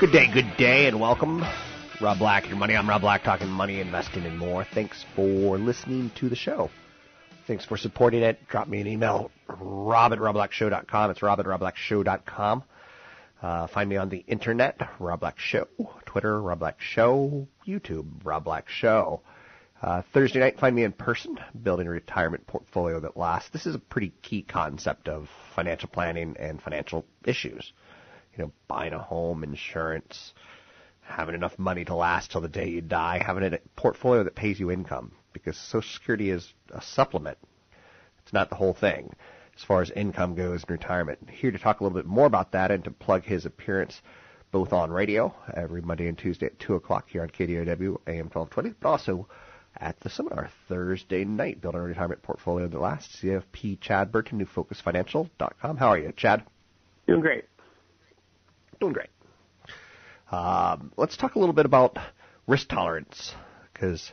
Good day, good day, and welcome. Rob Black, your money. I'm Rob Black, talking money, investing, and more. Thanks for listening to the show. Thanks for supporting it. Drop me an email, rob at robblackshow.com. It's rob at robblackshow.com. Uh, find me on the internet, Rob Black Show, Twitter, Rob Black Show, YouTube, Rob Black Show. Uh, Thursday night, find me in person, building a retirement portfolio that lasts. This is a pretty key concept of financial planning and financial issues you know, buying a home, insurance, having enough money to last till the day you die, having a portfolio that pays you income because Social Security is a supplement. It's not the whole thing as far as income goes in retirement. Here to talk a little bit more about that and to plug his appearance both on radio every Monday and Tuesday at 2 o'clock here on KDOW AM 1220, but also at the seminar Thursday night, Building a Retirement Portfolio That Lasts, CFP Chad Burton, NewFocusFinancial.com. How are you, Chad? Doing great. Doing great. Um, let's talk a little bit about risk tolerance because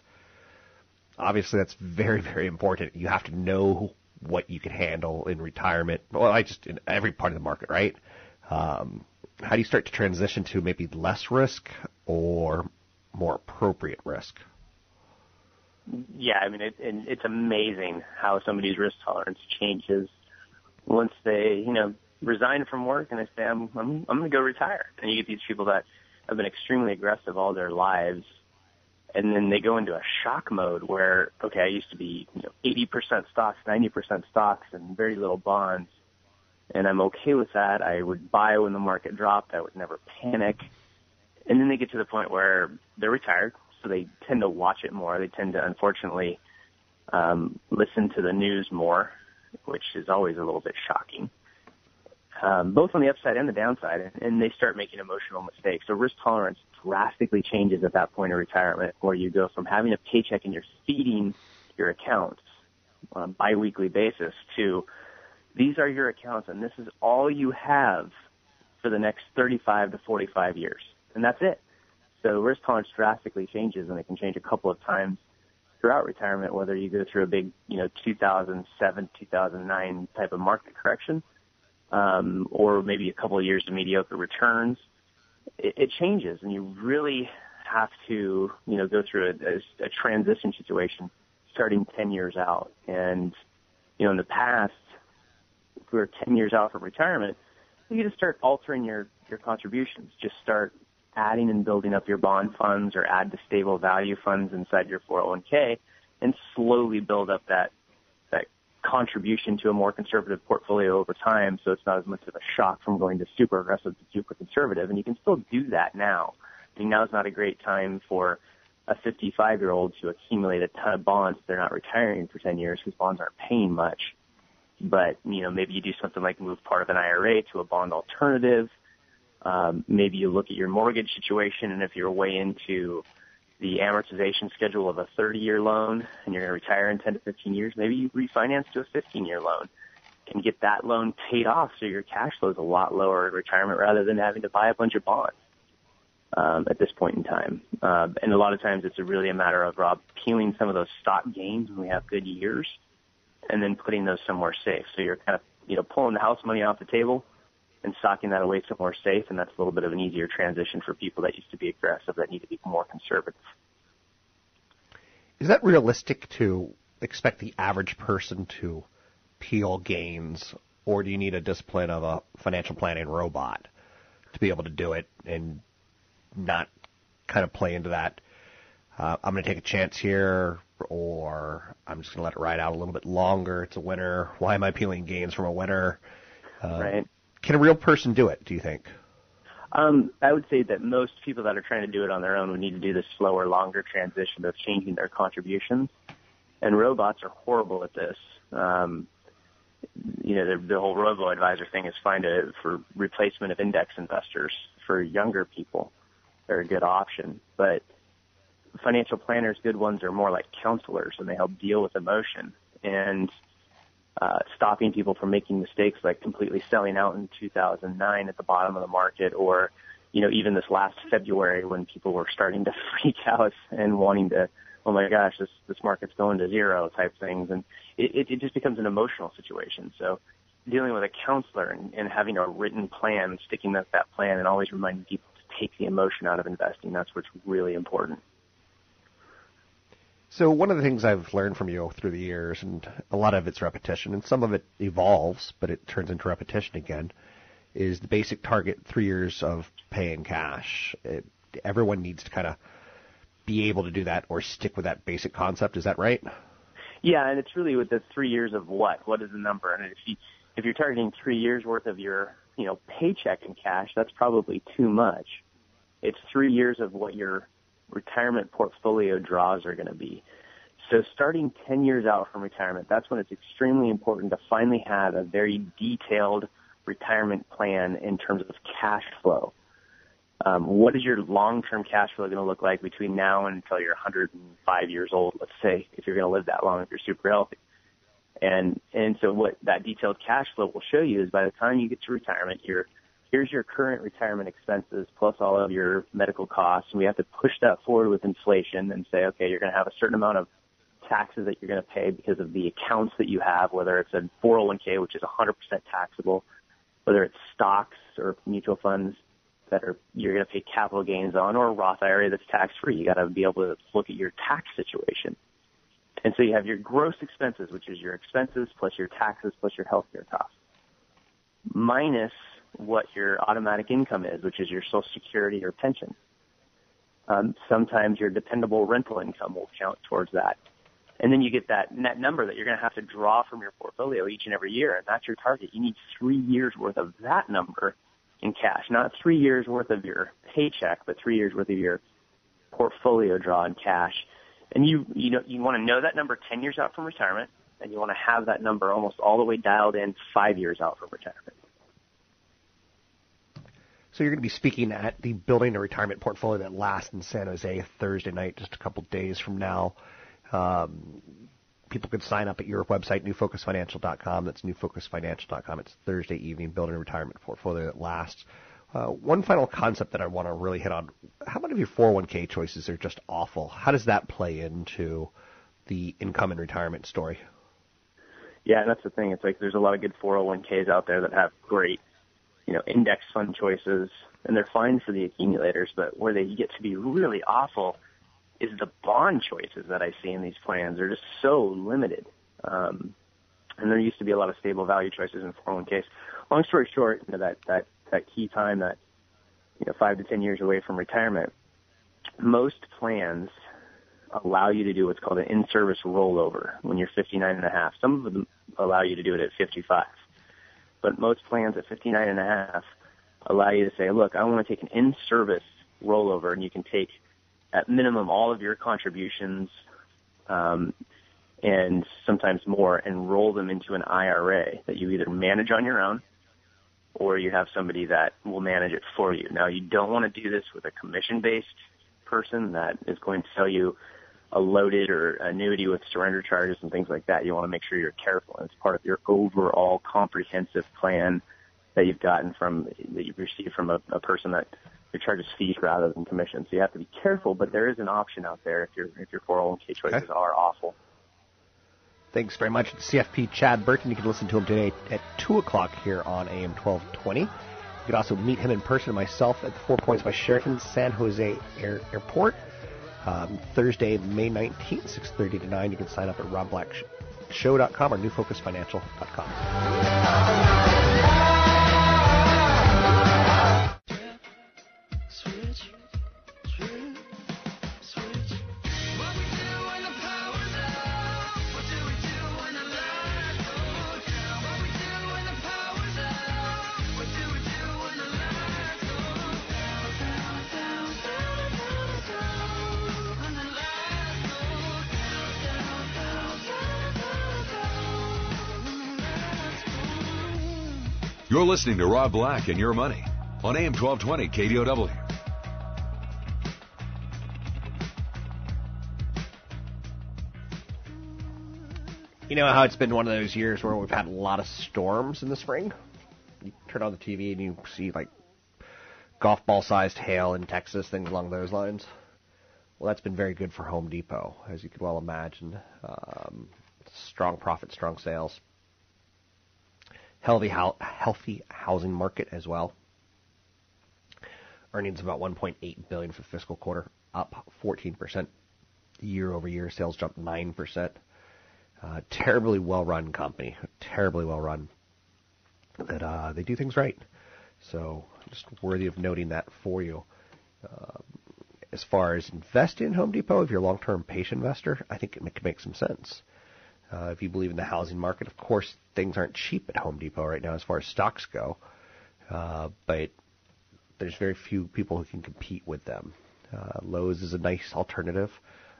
obviously that's very, very important. You have to know what you can handle in retirement. Well, I just in every part of the market, right? Um, how do you start to transition to maybe less risk or more appropriate risk? Yeah, I mean, it, it's amazing how somebody's risk tolerance changes once they, you know, resign from work and they say, I'm, I'm, I'm going to go retire. And you get these people that have been extremely aggressive all their lives. And then they go into a shock mode where, okay, I used to be, you know, 80% stocks, 90% stocks and very little bonds. And I'm okay with that. I would buy when the market dropped. I would never panic. And then they get to the point where they're retired. So they tend to watch it more. They tend to, unfortunately, um, listen to the news more, which is always a little bit shocking um, both on the upside and the downside, and they start making emotional mistakes. So risk tolerance drastically changes at that point of retirement, where you go from having a paycheck and you're feeding your accounts on a biweekly basis to these are your accounts and this is all you have for the next 35 to 45 years, and that's it. So risk tolerance drastically changes, and it can change a couple of times throughout retirement, whether you go through a big, you know, 2007, 2009 type of market correction um, or maybe a couple of years of mediocre returns, it, it changes, and you really have to, you know, go through a, a, a transition situation starting 10 years out. And, you know, in the past, if we were 10 years out from retirement, you just start altering your, your contributions. Just start adding and building up your bond funds or add the stable value funds inside your 401k and slowly build up that contribution to a more conservative portfolio over time, so it's not as much of a shock from going to super aggressive to super conservative. And you can still do that now. I mean, now is not a great time for a 55 year old to accumulate a ton of bonds. They're not retiring for 10 years because bonds aren't paying much. But, you know, maybe you do something like move part of an IRA to a bond alternative. Um, maybe you look at your mortgage situation and if you're way into the amortization schedule of a 30 year loan and you're going to retire in 10 to 15 years, maybe you refinance to a 15 year loan. and get that loan paid off so your cash flow is a lot lower in retirement rather than having to buy a bunch of bonds um, at this point in time. Uh, and a lot of times it's really a matter of Rob peeling some of those stock gains when we have good years and then putting those somewhere safe. So you're kind of, you know, pulling the house money off the table and stocking that away somewhere safe. And that's a little bit of an easier transition for people that used to be aggressive that need to be more conservative. Is that realistic to expect the average person to peel gains, or do you need a discipline of a financial planning robot to be able to do it and not kind of play into that? Uh, I'm going to take a chance here, or I'm just going to let it ride out a little bit longer. It's a winner. Why am I peeling gains from a winner? Uh, right. Can a real person do it? Do you think? Um, I would say that most people that are trying to do it on their own would need to do this slower, longer transition of changing their contributions. And robots are horrible at this. Um, you know, the, the whole robo advisor thing is fine a for replacement of index investors for younger people. They're a good option, but financial planners, good ones, are more like counselors, and they help deal with emotion and uh, stopping people from making mistakes like completely selling out in 2009 at the bottom of the market, or you know, even this last February when people were starting to freak out and wanting to oh my gosh, this this market's going to zero type things, and it, it, just becomes an emotional situation. So dealing with a counselor and, and having a written plan, and sticking with that plan, and always reminding people to take the emotion out of investing. That's what's really important. So one of the things I've learned from you through the years, and a lot of it's repetition, and some of it evolves, but it turns into repetition again, is the basic target three years of pay in cash. It, everyone needs to kind of be able to do that or stick with that basic concept. Is that right? Yeah, and it's really with the three years of what? What is the number? And if you if you're targeting three years worth of your you know paycheck in cash, that's probably too much. It's three years of what your retirement portfolio draws are going to be. So starting 10 years out from retirement, that's when it's extremely important to finally have a very detailed retirement plan in terms of cash flow um, what is your long-term cash flow going to look like between now and until you're 105 years old, let's say, if you're going to live that long, if you're super healthy. And, and so what that detailed cash flow will show you is by the time you get to retirement, your, here's your current retirement expenses plus all of your medical costs. And we have to push that forward with inflation and say, okay, you're going to have a certain amount of taxes that you're going to pay because of the accounts that you have, whether it's a 401k, which is 100% taxable, whether it's stocks or mutual funds that are you're going to pay capital gains on, or a Roth IRA that's tax free. You got to be able to look at your tax situation. And so you have your gross expenses, which is your expenses plus your taxes plus your healthcare costs, minus what your automatic income is, which is your Social Security or pension. Um, sometimes your dependable rental income will count towards that. And then you get that net number that you're going to have to draw from your portfolio each and every year, and that's your target. You need three years worth of that number in cash, not three years worth of your paycheck, but three years worth of your portfolio draw in cash. And you, you know, you want to know that number 10 years out from retirement, and you want to have that number almost all the way dialed in five years out from retirement. So you're going to be speaking at the Building a Retirement Portfolio that lasts in San Jose Thursday night, just a couple days from now. Um, people could sign up at your website, newfocusfinancial.com. That's newfocusfinancial.com. It's Thursday evening, building a retirement portfolio that lasts. Uh, one final concept that I want to really hit on. How many of your 401k choices are just awful? How does that play into the income and retirement story? Yeah, that's the thing. It's like there's a lot of good 401ks out there that have great, you know, index fund choices, and they're fine for the accumulators, but where they get to be really awful – is the bond choices that I see in these plans are just so limited. Um, and there used to be a lot of stable value choices in 401ks. Long story short, you know, that, that, that key time that, you know, five to 10 years away from retirement, most plans allow you to do what's called an in-service rollover when you're 59 and a half. Some of them allow you to do it at 55. But most plans at 59 and a half allow you to say, look, I want to take an in-service rollover and you can take at minimum all of your contributions um, and sometimes more and roll them into an IRA that you either manage on your own or you have somebody that will manage it for you. Now, you don't want to do this with a commission-based person that is going to tell you, a loaded or annuity with surrender charges and things like that. You want to make sure you're careful, and it's part of your overall comprehensive plan that you've gotten from that you've received from a, a person that your charges fees rather than commissions. So you have to be careful, but there is an option out there if your if your 401k choices okay. are awful. Thanks very much, CFP Chad Burton. You can listen to him today at 2 o'clock here on AM 1220. You can also meet him in person myself at the Four Points by Sheraton San Jose Air, Airport. Um, Thursday, May 19th, 6.30 to 9. You can sign up at robblackshow.com or newfocusfinancial.com. listening to Rob Black and Your Money on AM 1220 KDOW. You know how it's been one of those years where we've had a lot of storms in the spring? You turn on the TV and you see like golf ball sized hail in Texas, things along those lines. Well, that's been very good for Home Depot, as you could well imagine. Um, strong profit, strong sales healthy healthy housing market as well. Earnings about 1.8 billion for the fiscal quarter, up 14% year over year. Sales jumped 9%. Uh, terribly well run company, terribly well run. That uh, they do things right. So just worthy of noting that for you. Uh, as far as investing in Home Depot, if you're a long-term patient investor, I think it can make some sense. Uh, if you believe in the housing market, of course, things aren't cheap at Home Depot right now as far as stocks go, uh, but there's very few people who can compete with them. Uh, Lowe's is a nice alternative.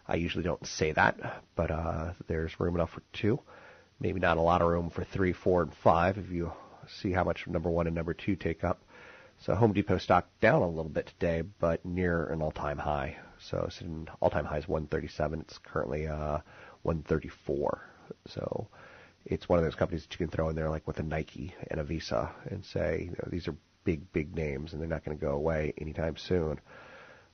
I usually don't say that, but uh, there's room enough for two. Maybe not a lot of room for three, four, and five if you see how much number one and number two take up. So Home Depot stock down a little bit today, but near an all-time high. So it's an all-time high is 137. It's currently uh, 134. So it's one of those companies that you can throw in there like with a Nike and a Visa and say, you know, these are big, big names and they're not going to go away anytime soon.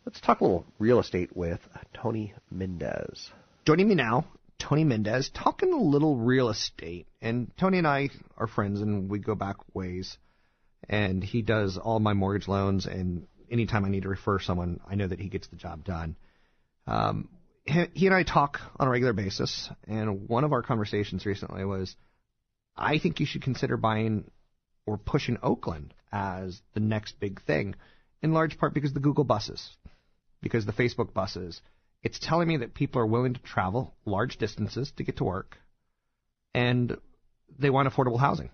Let's talk a little real estate with Tony Mendez. Joining me now, Tony Mendez, talking a little real estate. And Tony and I are friends and we go back ways. And he does all my mortgage loans and anytime I need to refer someone, I know that he gets the job done. Um, he and I talk on a regular basis, and one of our conversations recently was, I think you should consider buying or pushing Oakland as the next big thing, in large part because the Google buses, because the Facebook buses. It's telling me that people are willing to travel large distances to get to work, and they want affordable housing.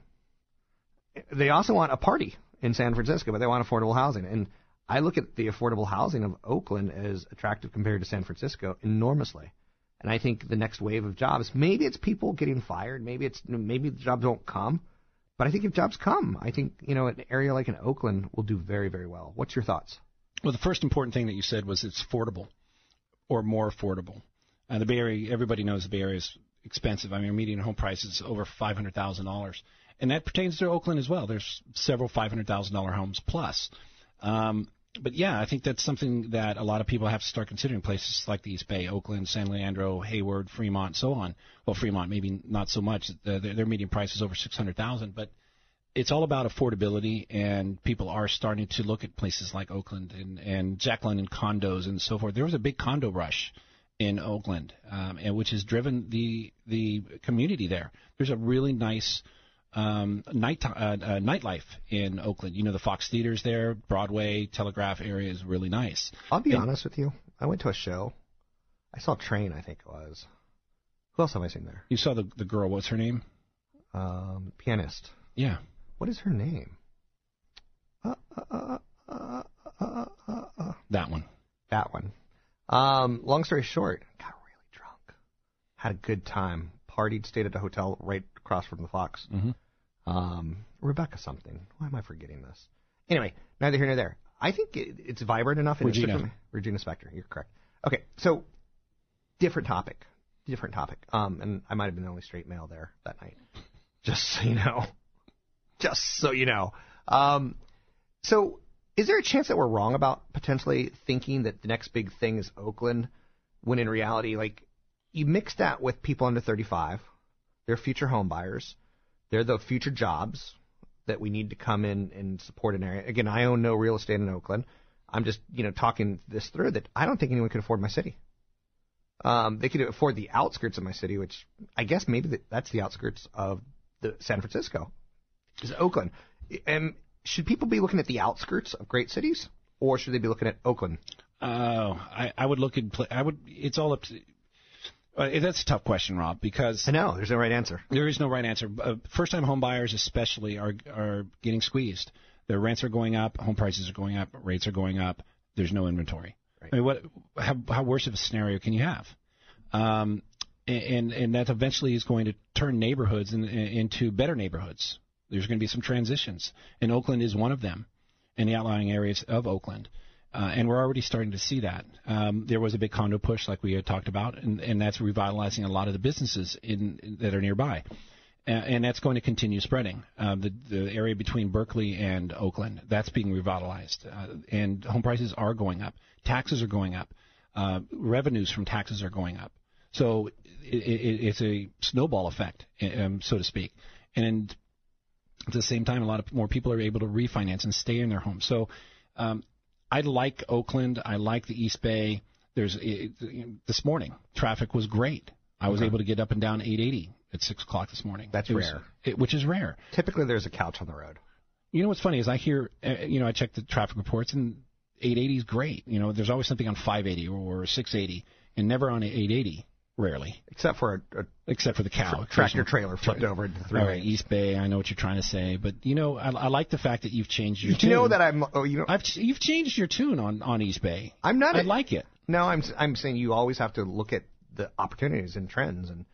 They also want a party in San Francisco, but they want affordable housing. And I look at the affordable housing of Oakland as attractive compared to San Francisco enormously. And I think the next wave of jobs, maybe it's people getting fired, maybe it's maybe the jobs don't come, but I think if jobs come, I think you know an area like in Oakland will do very very well. What's your thoughts? Well, the first important thing that you said was it's affordable, or more affordable. And the Bay Area, everybody knows the Bay Area is expensive. I mean, median home price is over five hundred thousand dollars, and that pertains to Oakland as well. There's several five hundred thousand dollar homes plus. Um, but yeah, I think that's something that a lot of people have to start considering. Places like the East Bay, Oakland, San Leandro, Hayward, Fremont, so on. Well, Fremont maybe not so much. their, their median price is over six hundred thousand, but it's all about affordability, and people are starting to look at places like Oakland and and Jack London condos and so forth. There was a big condo rush in Oakland, um, and which has driven the the community there. There's a really nice um, night uh, uh, nightlife in Oakland. You know, the Fox Theaters there, Broadway, Telegraph area is really nice. I'll be and, honest with you. I went to a show. I saw Train, I think it was. Who else have I seen there? You saw the the girl. What's her name? Um, pianist. Yeah. What is her name? Uh, uh, that one. That one. Um, long story short, got really drunk. Had a good time. Partied, stayed at a hotel right across from the Fox. Mm-hmm. Um, Rebecca something. Why am I forgetting this? Anyway, neither here nor there. I think it, it's vibrant enough. Regina. Regina Spektor. You're correct. Okay, so different topic. Different topic. Um, and I might have been the only straight male there that night. Just so you know. Just so you know. Um, so, is there a chance that we're wrong about potentially thinking that the next big thing is Oakland, when in reality, like, you mix that with people under 35, they're future home buyers, they're the future jobs that we need to come in and support an area. Again, I own no real estate in Oakland. I'm just, you know, talking this through that I don't think anyone can afford my city. Um, they could afford the outskirts of my city, which I guess maybe that's the outskirts of the San Francisco, is Oakland. And should people be looking at the outskirts of great cities, or should they be looking at Oakland? Oh, I, I would look at. I would. It's all up to. Uh, that's a tough question, Rob, because I know there's no right answer. There is no right answer. Uh, first-time home buyers, especially, are are getting squeezed. Their rents are going up, home prices are going up, rates are going up. There's no inventory. Right. I mean, what? How, how worse of a scenario can you have? Um, and and that eventually is going to turn neighborhoods in, in, into better neighborhoods. There's going to be some transitions, and Oakland is one of them, in the outlying areas of Oakland. Uh, and we're already starting to see that. Um, there was a big condo push, like we had talked about, and, and that's revitalizing a lot of the businesses in, in that are nearby, and, and that's going to continue spreading. Uh, the the area between Berkeley and Oakland, that's being revitalized, uh, and home prices are going up, taxes are going up, uh, revenues from taxes are going up. So it, it, it's a snowball effect, um, so to speak, and at the same time, a lot of more people are able to refinance and stay in their homes. So um, I like Oakland. I like the East Bay. There's it, this morning traffic was great. I was okay. able to get up and down 880 at six o'clock this morning. That's it rare, was, which is rare. Typically, there's a couch on the road. You know what's funny is I hear, uh, you know, I check the traffic reports and 880 is great. You know, there's always something on 580 or 680, and never on 880 rarely. Except for a, a except for the cow tractor trailer flipped over into three. All right, East Bay. I know what you're trying to say, but you know, I, I like the fact that you've changed your. You tune. know that I'm. Oh, you know, I've you've changed your tune on on East Bay. I'm not. I a, like it. No, I'm I'm saying you always have to look at the opportunities and trends, and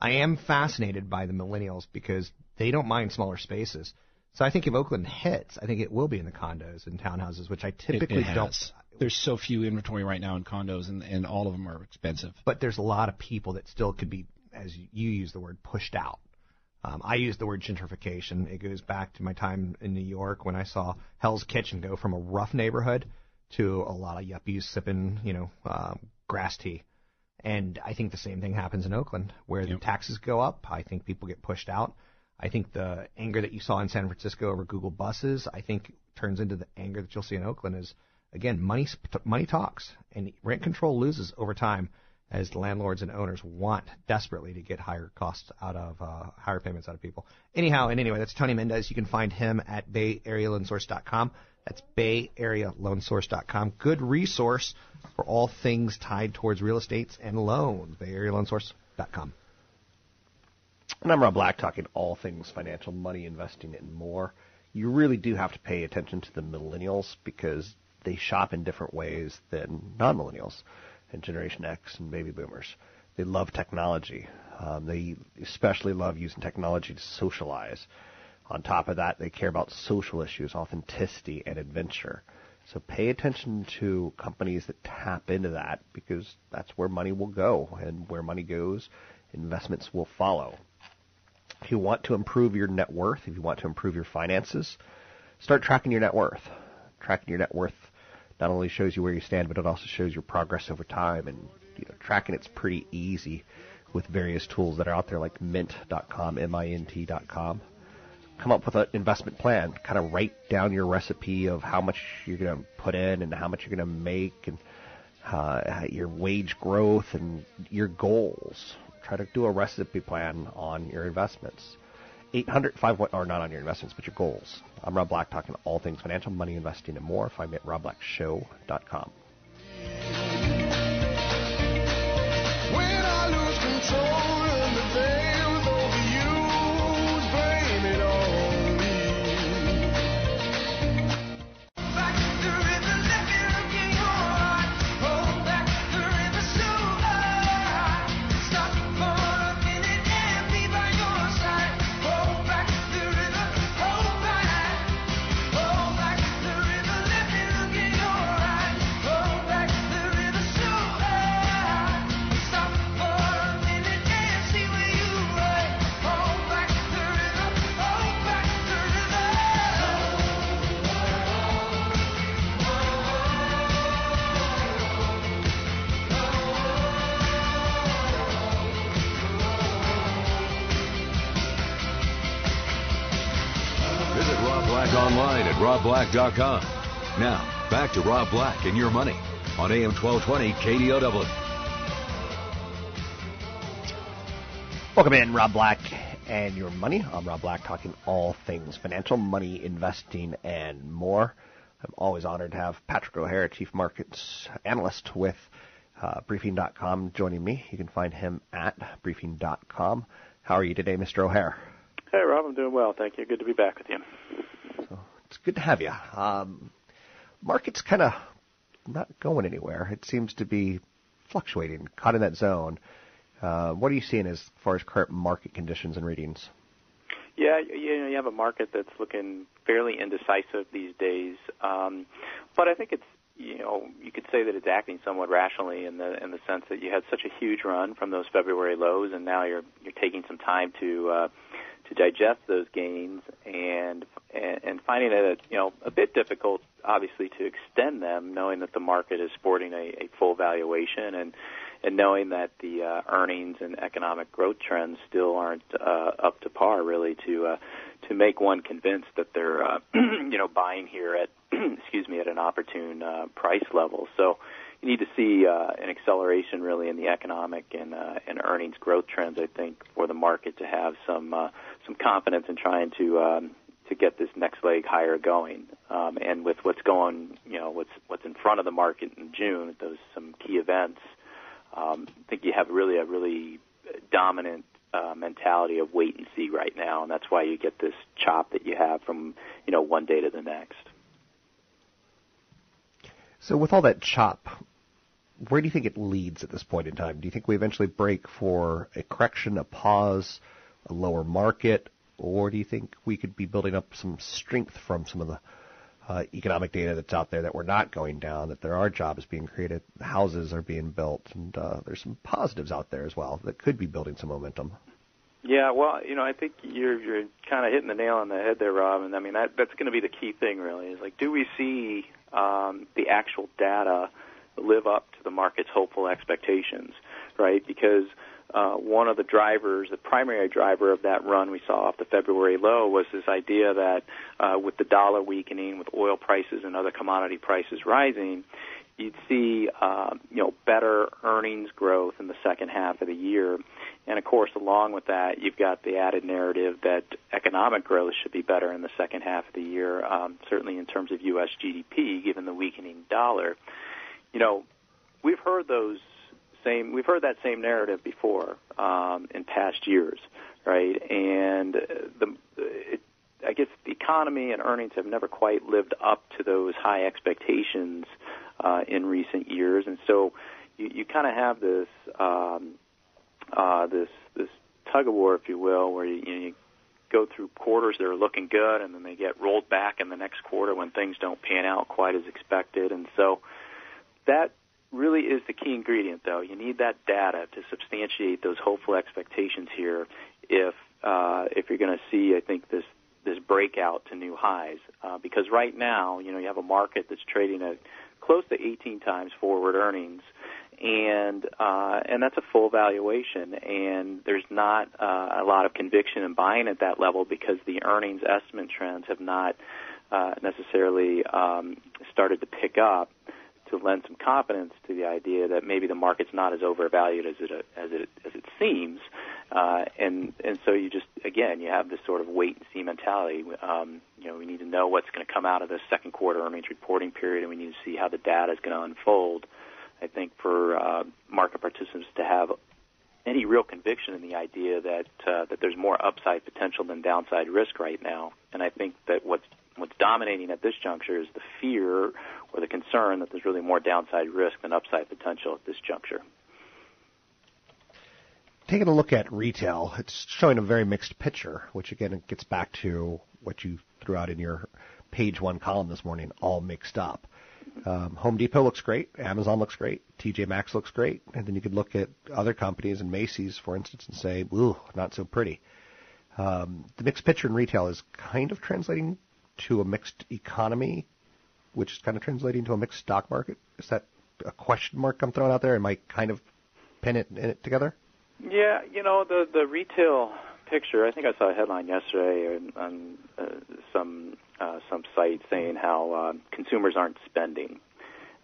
I am fascinated by the millennials because they don't mind smaller spaces. So I think if Oakland hits, I think it will be in the condos and townhouses, which I typically it, it don't there's so few inventory right now in condos, and, and all of them are expensive. But there's a lot of people that still could be, as you use the word, pushed out. Um, I use the word gentrification. It goes back to my time in New York when I saw Hell's Kitchen go from a rough neighborhood to a lot of yuppies sipping, you know, um, grass tea. And I think the same thing happens in Oakland, where yep. the taxes go up. I think people get pushed out. I think the anger that you saw in San Francisco over Google buses, I think turns into the anger that you'll see in Oakland is Again, money money talks, and rent control loses over time as landlords and owners want desperately to get higher costs out of uh, higher payments out of people. Anyhow, and anyway, that's Tony Mendez. You can find him at BayAreaLoanSource.com. That's BayAreaLoanSource.com. Good resource for all things tied towards real estates and loans. BayAreaLoanSource.com. And I'm Rob Black, talking all things financial, money, investing, and more. You really do have to pay attention to the millennials because they shop in different ways than non-millennials and Generation X and baby boomers. They love technology. Um, they especially love using technology to socialize. On top of that, they care about social issues, authenticity, and adventure. So pay attention to companies that tap into that because that's where money will go. And where money goes, investments will follow. If you want to improve your net worth, if you want to improve your finances, start tracking your net worth. Tracking your net worth not only shows you where you stand, but it also shows your progress over time. And you know, tracking it's pretty easy with various tools that are out there like Mint.com, M-I-N-T.com. Come up with an investment plan. Kind of write down your recipe of how much you're going to put in and how much you're going to make and uh, your wage growth and your goals. Try to do a recipe plan on your investments. 800 5 or not on your investments, but your goals. I'm Rob Black, talking all things financial, money, investing, and more. Find me at robblackshow.com. Black online at robblack.com. Now, back to Rob Black and your money on AM 1220 KDOW. Welcome in, Rob Black and your money. I'm Rob Black, talking all things financial, money, investing, and more. I'm always honored to have Patrick O'Hare, Chief Markets Analyst with uh, Briefing.com, joining me. You can find him at Briefing.com. How are you today, Mr. O'Hare? Hey, Rob. I'm doing well. Thank you. Good to be back with you. It's good to have you. Um, market's kind of not going anywhere. It seems to be fluctuating, caught in that zone. Uh, what are you seeing as far as current market conditions and readings? Yeah, you know, you have a market that's looking fairly indecisive these days, um, but I think it's you know you could say that it's acting somewhat rationally in the in the sense that you had such a huge run from those February lows, and now you're you're taking some time to uh, to digest those gains and and, and finding it you know a bit difficult, obviously, to extend them, knowing that the market is sporting a, a full valuation and and knowing that the uh, earnings and economic growth trends still aren't uh, up to par, really, to uh, to make one convinced that they're uh, you know buying here at excuse me at an opportune uh, price level. So you need to see uh, an acceleration really in the economic and uh, and earnings growth trends. I think for the market to have some uh, some confidence in trying to um, to get this next leg higher going. Um, and with what's going, you know, what's what's in front of the market in June, those some key events um, I think you have really a really dominant uh, mentality of wait and see right now, and that's why you get this chop that you have from you know one day to the next. So with all that chop, where do you think it leads at this point in time? Do you think we eventually break for a correction, a pause, a lower market, or do you think we could be building up some strength from some of the uh, economic data that's out there that we're not going down, that there are jobs being created, houses are being built, and uh, there's some positives out there as well that could be building some momentum. Yeah, well, you know, I think you're you're kind of hitting the nail on the head there, Rob. And I mean, that that's going to be the key thing, really. Is like, do we see um, the actual data live up to the market's hopeful expectations, right? Because uh, one of the drivers, the primary driver of that run we saw off the February low was this idea that uh, with the dollar weakening, with oil prices and other commodity prices rising, you'd see uh, you know better earnings growth in the second half of the year. And of course, along with that, you've got the added narrative that economic growth should be better in the second half of the year, um, certainly in terms of U.S. GDP, given the weakening dollar. You know, we've heard those same we've heard that same narrative before um, in past years, right? And the it, I guess the economy and earnings have never quite lived up to those high expectations uh, in recent years, and so you, you kind of have this um, uh, this this tug of war, if you will, where you, you, know, you go through quarters that are looking good, and then they get rolled back in the next quarter when things don't pan out quite as expected, and so that really is the key ingredient, though. You need that data to substantiate those hopeful expectations here. If uh, if you're going to see, I think this this breakout to new highs, uh, because right now, you know, you have a market that's trading at close to 18 times forward earnings, and uh, and that's a full valuation. And there's not uh, a lot of conviction in buying at that level because the earnings estimate trends have not uh, necessarily um, started to pick up to lend some confidence to the idea that maybe the market's not as overvalued as it as it as it seems, uh, and and so you just again you have this sort of wait and see mentality. Um, you know, we need to know what's going to come out of this second quarter earnings reporting period, and we need to see how the data is going to unfold. I think for uh, market participants to have any real conviction in the idea that uh, that there's more upside potential than downside risk right now, and I think that what's what's dominating at this juncture is the fear or the concern that there's really more downside risk than upside potential at this juncture. Taking a look at retail, it's showing a very mixed picture, which again it gets back to what you threw out in your page one column this morning, all mixed up. Um, Home Depot looks great, Amazon looks great, TJ Maxx looks great, and then you could look at other companies and Macy's, for instance, and say, "Ooh, not so pretty." Um, the mixed picture in retail is kind of translating to a mixed economy, which is kind of translating to a mixed stock market? Is that a question mark I'm throwing out there? Am I kind of pin it in it together? Yeah, you know the the retail picture, I think I saw a headline yesterday on, on uh, some uh, some site saying how uh, consumers aren't spending,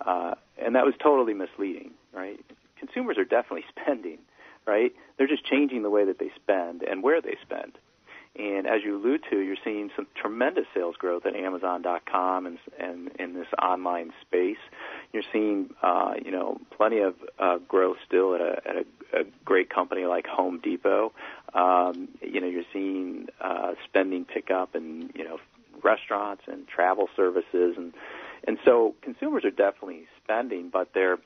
uh, and that was totally misleading. Right? Consumers are definitely spending. Right? They're just changing the way that they spend and where they spend. And as you allude to, you're seeing some tremendous sales growth at Amazon.com and, and in this online space. You're seeing, uh, you know, plenty of uh, growth still at a, at a, a great company like Home Depot. Um, you know, you're seeing uh, spending pick up in, you know, restaurants and travel services, and and so consumers are definitely spending, but they're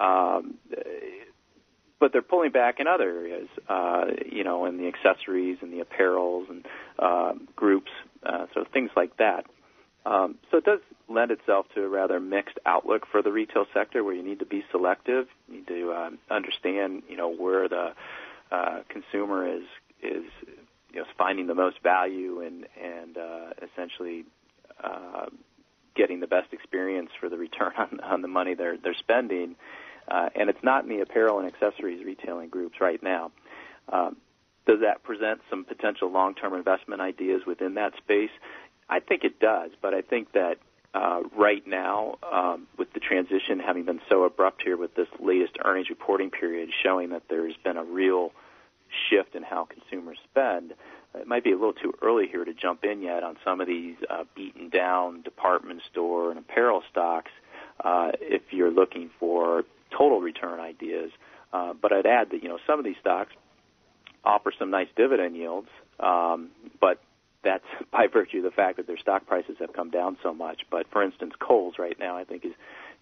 um, but they're pulling back in other areas, uh, you know, in the accessories and the apparels and uh, groups, uh, so things like that. Um, so it does lend itself to a rather mixed outlook for the retail sector, where you need to be selective, you need to um, understand, you know, where the uh, consumer is is you know finding the most value and and uh, essentially uh, getting the best experience for the return on, on the money they're they're spending and it's not in the apparel and accessories retailing groups right now. Um, does that present some potential long-term investment ideas within that space? I think it does, but I think that uh, right now, um, with the transition having been so abrupt here with this latest earnings reporting period showing that there's been a real shift in how consumers spend, it might be a little too early here to jump in yet on some of these uh, beaten down department store and apparel stocks uh, if you're looking for total return ideas. Uh, but I'd add that you know some of these stocks offer some nice dividend yields, um, but that's by virtue of the fact that their stock prices have come down so much. But for instance, Kohl's right now I think is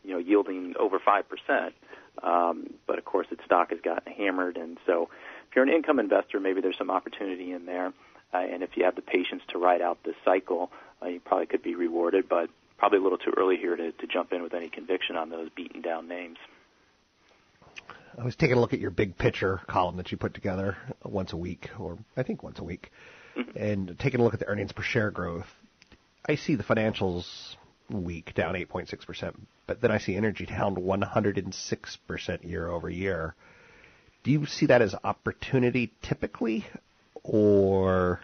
you know yielding over five percent. Um, but of course, its stock has gotten hammered, and so if you're an income investor, maybe there's some opportunity in there. Uh, and if you have the patience to ride out this cycle, uh, you probably could be rewarded. But probably a little too early here to, to jump in with any conviction on those beaten down names. I was taking a look at your big picture column that you put together once a week, or I think once a week, mm-hmm. and taking a look at the earnings per share growth. I see the financials week down 8.6%, but then I see energy down 106% year over year. Do you see that as opportunity typically, or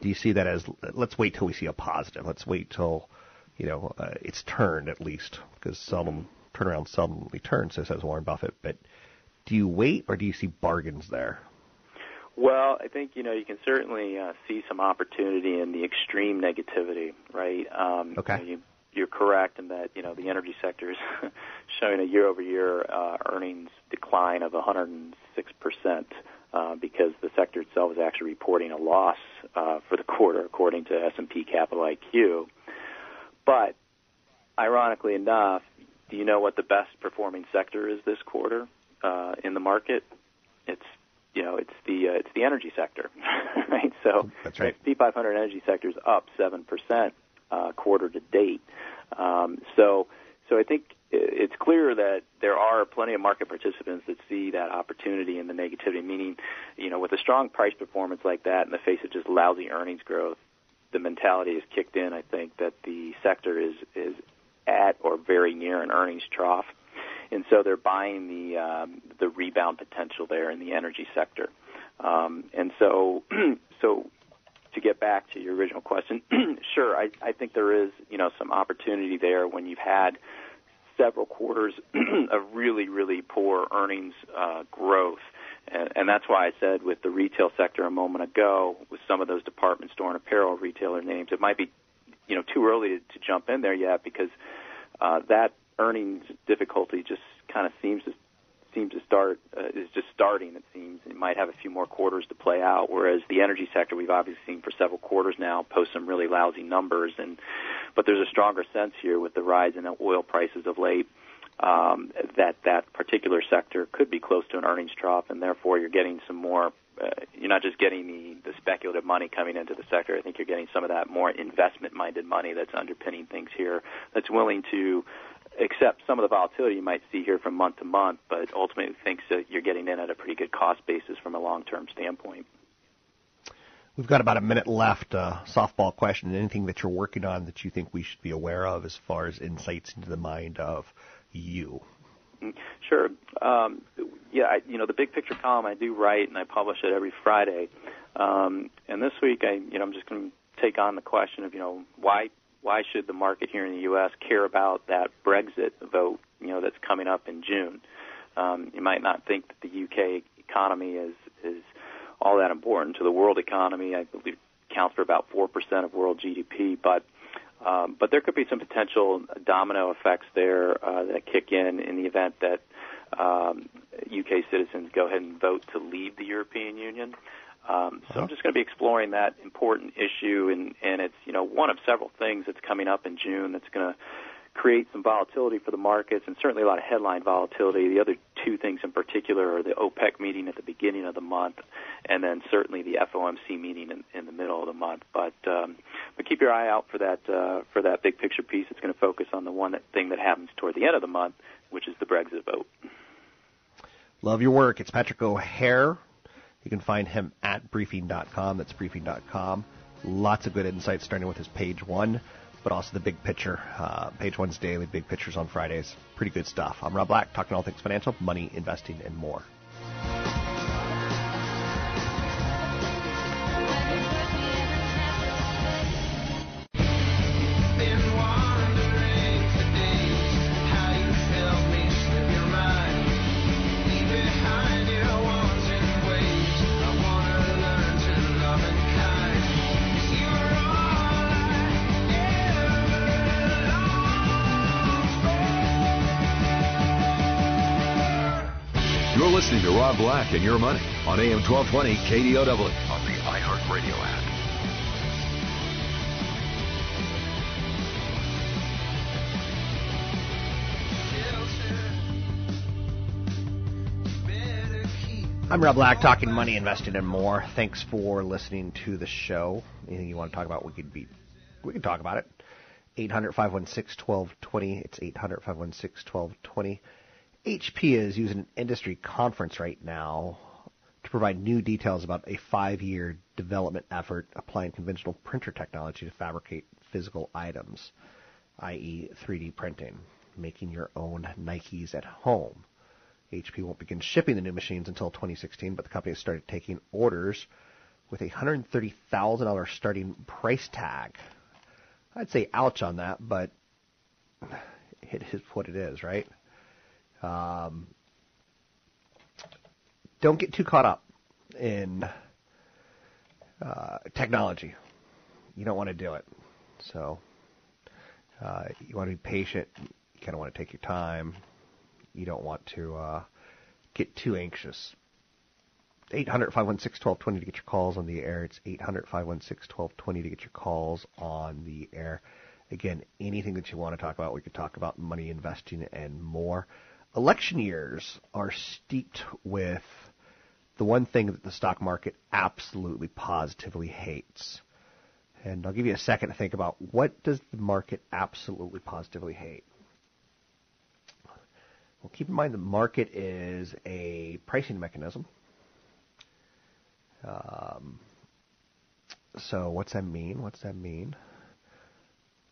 do you see that as let's wait till we see a positive? Let's wait till you know uh, it's turned at least because seldom turnaround seldomly turns, so says Warren Buffett. But do you wait or do you see bargains there? Well, I think you know you can certainly uh, see some opportunity in the extreme negativity, right? Um, okay. You, you're correct in that you know the energy sector is showing a year-over-year uh, earnings decline of 106 percent. Uh, because the sector itself is actually reporting a loss uh, for the quarter, according to S&P Capital IQ. But ironically enough, do you know what the best performing sector is this quarter? Uh, in the market, it's you know it's the uh, it's the energy sector, right? So that's right. The 500 energy sector is up seven percent uh, quarter to date. Um, so so I think it's clear that there are plenty of market participants that see that opportunity in the negativity. Meaning, you know, with a strong price performance like that in the face of just lousy earnings growth, the mentality is kicked in. I think that the sector is is at or very near an earnings trough and so they're buying the um, the rebound potential there in the energy sector. Um, and so, so to get back to your original question, sure, I, I think there is you know some opportunity there when you've had several quarters of really really poor earnings uh, growth. And, and that's why I said with the retail sector a moment ago, with some of those department store and apparel retailer names, it might be, you know, too early to, to jump in there yet because uh, that earnings difficulty just kind of seems to seems to start uh, is just starting. It seems it might have a few more quarters to play out. Whereas the energy sector, we've obviously seen for several quarters now post some really lousy numbers, and but there's a stronger sense here with the rise in oil prices of late um, that that particular sector could be close to an earnings trough, and therefore you're getting some more. Uh, you're not just getting the, the speculative money coming into the sector. I think you're getting some of that more investment-minded money that's underpinning things here. That's willing to accept some of the volatility you might see here from month to month, but ultimately thinks that you're getting in at a pretty good cost basis from a long-term standpoint. We've got about a minute left. Uh, softball question. Anything that you're working on that you think we should be aware of as far as insights into the mind of you? Mm, sure. Um, yeah, I, you know, the big picture column I do write and I publish it every Friday. Um, and this week, I you know I'm just going to take on the question of you know why why should the market here in the U.S. care about that Brexit vote you know that's coming up in June? Um, you might not think that the UK economy is is all that important to the world economy. I believe it counts for about four percent of world GDP, but um, but there could be some potential domino effects there uh, that kick in in the event that um, UK citizens go ahead and vote to leave the European Union. Um, so I'm just going to be exploring that important issue, and, and it's you know one of several things that's coming up in June that's going to create some volatility for the markets and certainly a lot of headline volatility. The other two things in particular are the OPEC meeting at the beginning of the month, and then certainly the FOMC meeting in, in the middle of the month. But um, but keep your eye out for that uh, for that big picture piece. It's going to focus on the one that, thing that happens toward the end of the month, which is the Brexit vote. Love your work. It's Patrick O'Hare. You can find him at briefing.com. That's briefing.com. Lots of good insights starting with his page one but also the big picture. Uh, page one's daily, big pictures on Fridays. Pretty good stuff. I'm Rob Black, talking all things financial, money, investing, and more. Rob Black and Your Money on AM 1220 KDOW on the iHeartRadio app. I'm Rob Black, talking money, investing, and more. Thanks for listening to the show. Anything you want to talk about, we could be, we can talk about it. 800 516 1220. It's 800 516 1220. HP is using an industry conference right now to provide new details about a five-year development effort applying conventional printer technology to fabricate physical items, i.e. 3D printing, making your own Nikes at home. HP won't begin shipping the new machines until 2016, but the company has started taking orders with a $130,000 starting price tag. I'd say ouch on that, but it is what it is, right? Um, don't get too caught up in uh, technology. You don't want to do it. So uh, you want to be patient. You kind of want to take your time. You don't want to uh, get too anxious. 800 516 1220 to get your calls on the air. It's 800 516 1220 to get your calls on the air. Again, anything that you want to talk about, we could talk about money investing and more election years are steeped with the one thing that the stock market absolutely positively hates. And I'll give you a second to think about what does the market absolutely positively hate? Well, keep in mind the market is a pricing mechanism. Um, so what's that mean? What's that mean?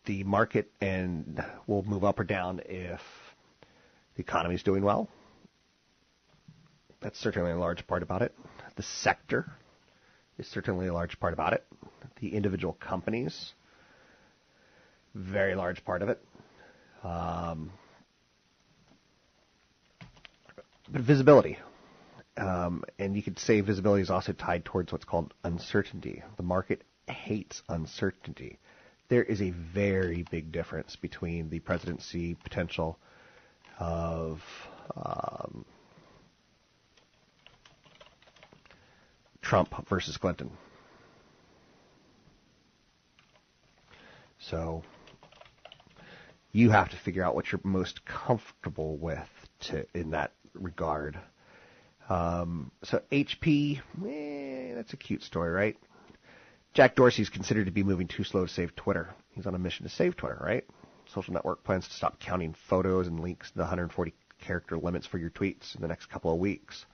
The market and will move up or down if the economy is doing well. That's certainly a large part about it. The sector is certainly a large part about it. The individual companies, very large part of it. Um, but visibility. Um, and you could say visibility is also tied towards what's called uncertainty. The market hates uncertainty. There is a very big difference between the presidency potential of um, Trump versus Clinton. So you have to figure out what you're most comfortable with to, in that regard. Um, so HP, eh, that's a cute story, right? Jack Dorsey is considered to be moving too slow to save Twitter. He's on a mission to save Twitter, right? Social network plans to stop counting photos and links to the 140 character limits for your tweets in the next couple of weeks.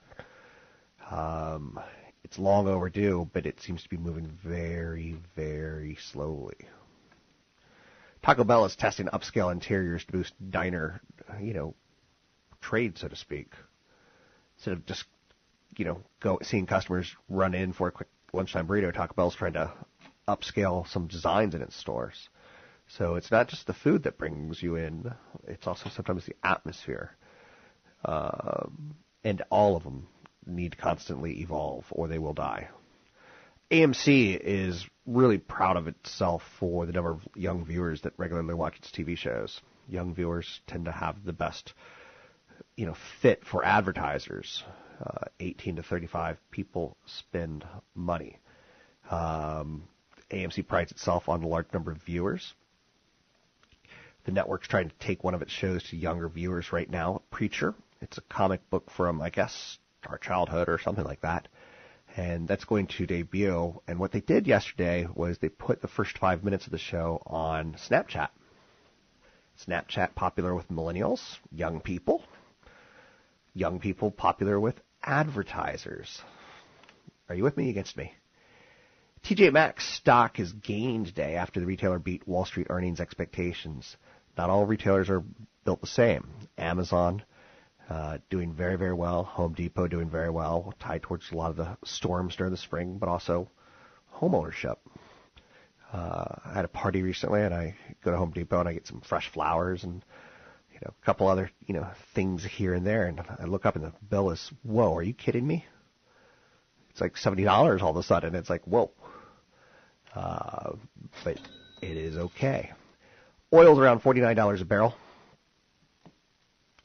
Um, it's long overdue, but it seems to be moving very, very slowly. Taco Bell is testing upscale interiors to boost diner, you know, trade, so to speak. Instead of just, you know, go seeing customers run in for a quick lunchtime burrito, Taco Bell's trying to upscale some designs in its stores. So it's not just the food that brings you in; it's also sometimes the atmosphere. Um, and all of them need constantly evolve, or they will die. AMC is really proud of itself for the number of young viewers that regularly watch its TV shows. Young viewers tend to have the best, you know, fit for advertisers. Uh, 18 to 35 people spend money. Um, AMC prides itself on the large number of viewers. The network's trying to take one of its shows to younger viewers right now, Preacher. It's a comic book from, I guess, our childhood or something like that. And that's going to debut. And what they did yesterday was they put the first five minutes of the show on Snapchat. Snapchat popular with millennials, young people. Young people popular with advertisers. Are you with me against me? TJ Maxx stock has gained today after the retailer beat Wall Street earnings expectations. Not all retailers are built the same. Amazon uh, doing very, very well. Home Depot doing very well, tied towards a lot of the storms during the spring, but also home ownership. Uh, I had a party recently, and I go to Home Depot and I get some fresh flowers and you know a couple other you know things here and there, and I look up and the bill is whoa, are you kidding me? It's like seventy dollars all of a sudden. It's like whoa, uh, but it is okay. Oil's around $49 a barrel,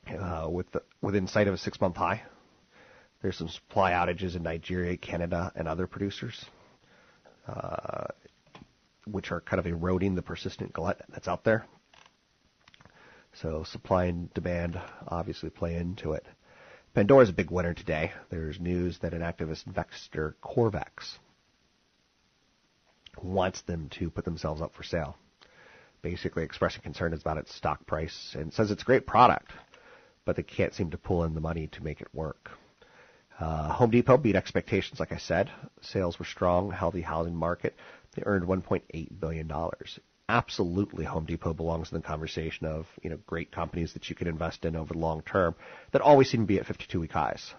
uh, with the, within sight of a six-month high. There's some supply outages in Nigeria, Canada, and other producers, uh, which are kind of eroding the persistent glut that's out there. So supply and demand obviously play into it. Pandora's a big winner today. There's news that an activist investor, Corvex, wants them to put themselves up for sale basically expressing concerns about its stock price and says it's a great product, but they can't seem to pull in the money to make it work. Uh, Home Depot beat expectations, like I said. Sales were strong, healthy housing market. They earned 1.8 billion dollars. Absolutely, Home Depot belongs in the conversation of you know great companies that you can invest in over the long term that always seem to be at 52-week highs.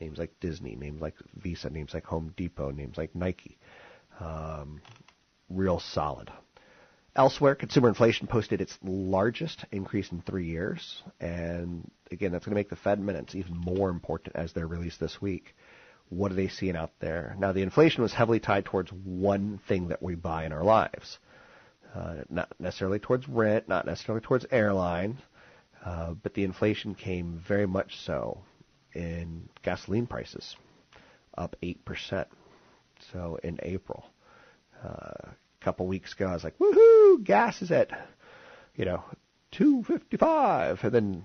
Names like Disney, names like Visa, names like Home Depot, names like Nike. Um, real solid. Elsewhere, consumer inflation posted its largest increase in three years. And again, that's going to make the Fed minutes even more important as they're released this week. What are they seeing out there? Now, the inflation was heavily tied towards one thing that we buy in our lives. Uh, not necessarily towards rent, not necessarily towards airlines, uh, but the inflation came very much so in gasoline prices, up 8%. So in April. Uh, a couple weeks ago. I was like, woohoo, gas is at, you know, 255. And then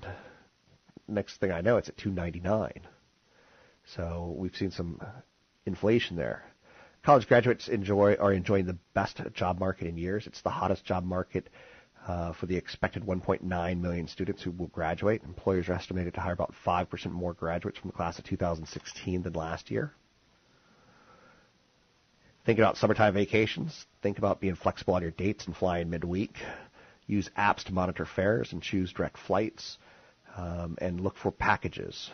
next thing I know, it's at 299. So we've seen some inflation there. College graduates enjoy are enjoying the best job market in years. It's the hottest job market uh, for the expected 1.9 million students who will graduate. Employers are estimated to hire about 5% more graduates from the class of 2016 than last year. Think about summertime vacations. Think about being flexible on your dates and flying midweek. Use apps to monitor fares and choose direct flights. Um, and look for packages.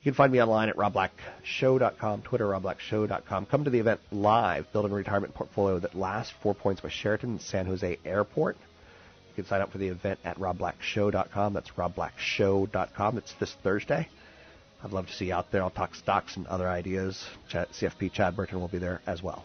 You can find me online at robblackshow.com, Twitter, robblackshow.com. Come to the event live, building a retirement portfolio that lasts. Four points by Sheraton San Jose Airport. You can sign up for the event at robblackshow.com. That's robblackshow.com. It's this Thursday. I'd love to see you out there. I'll talk stocks and other ideas. CFP Chad Burton will be there as well.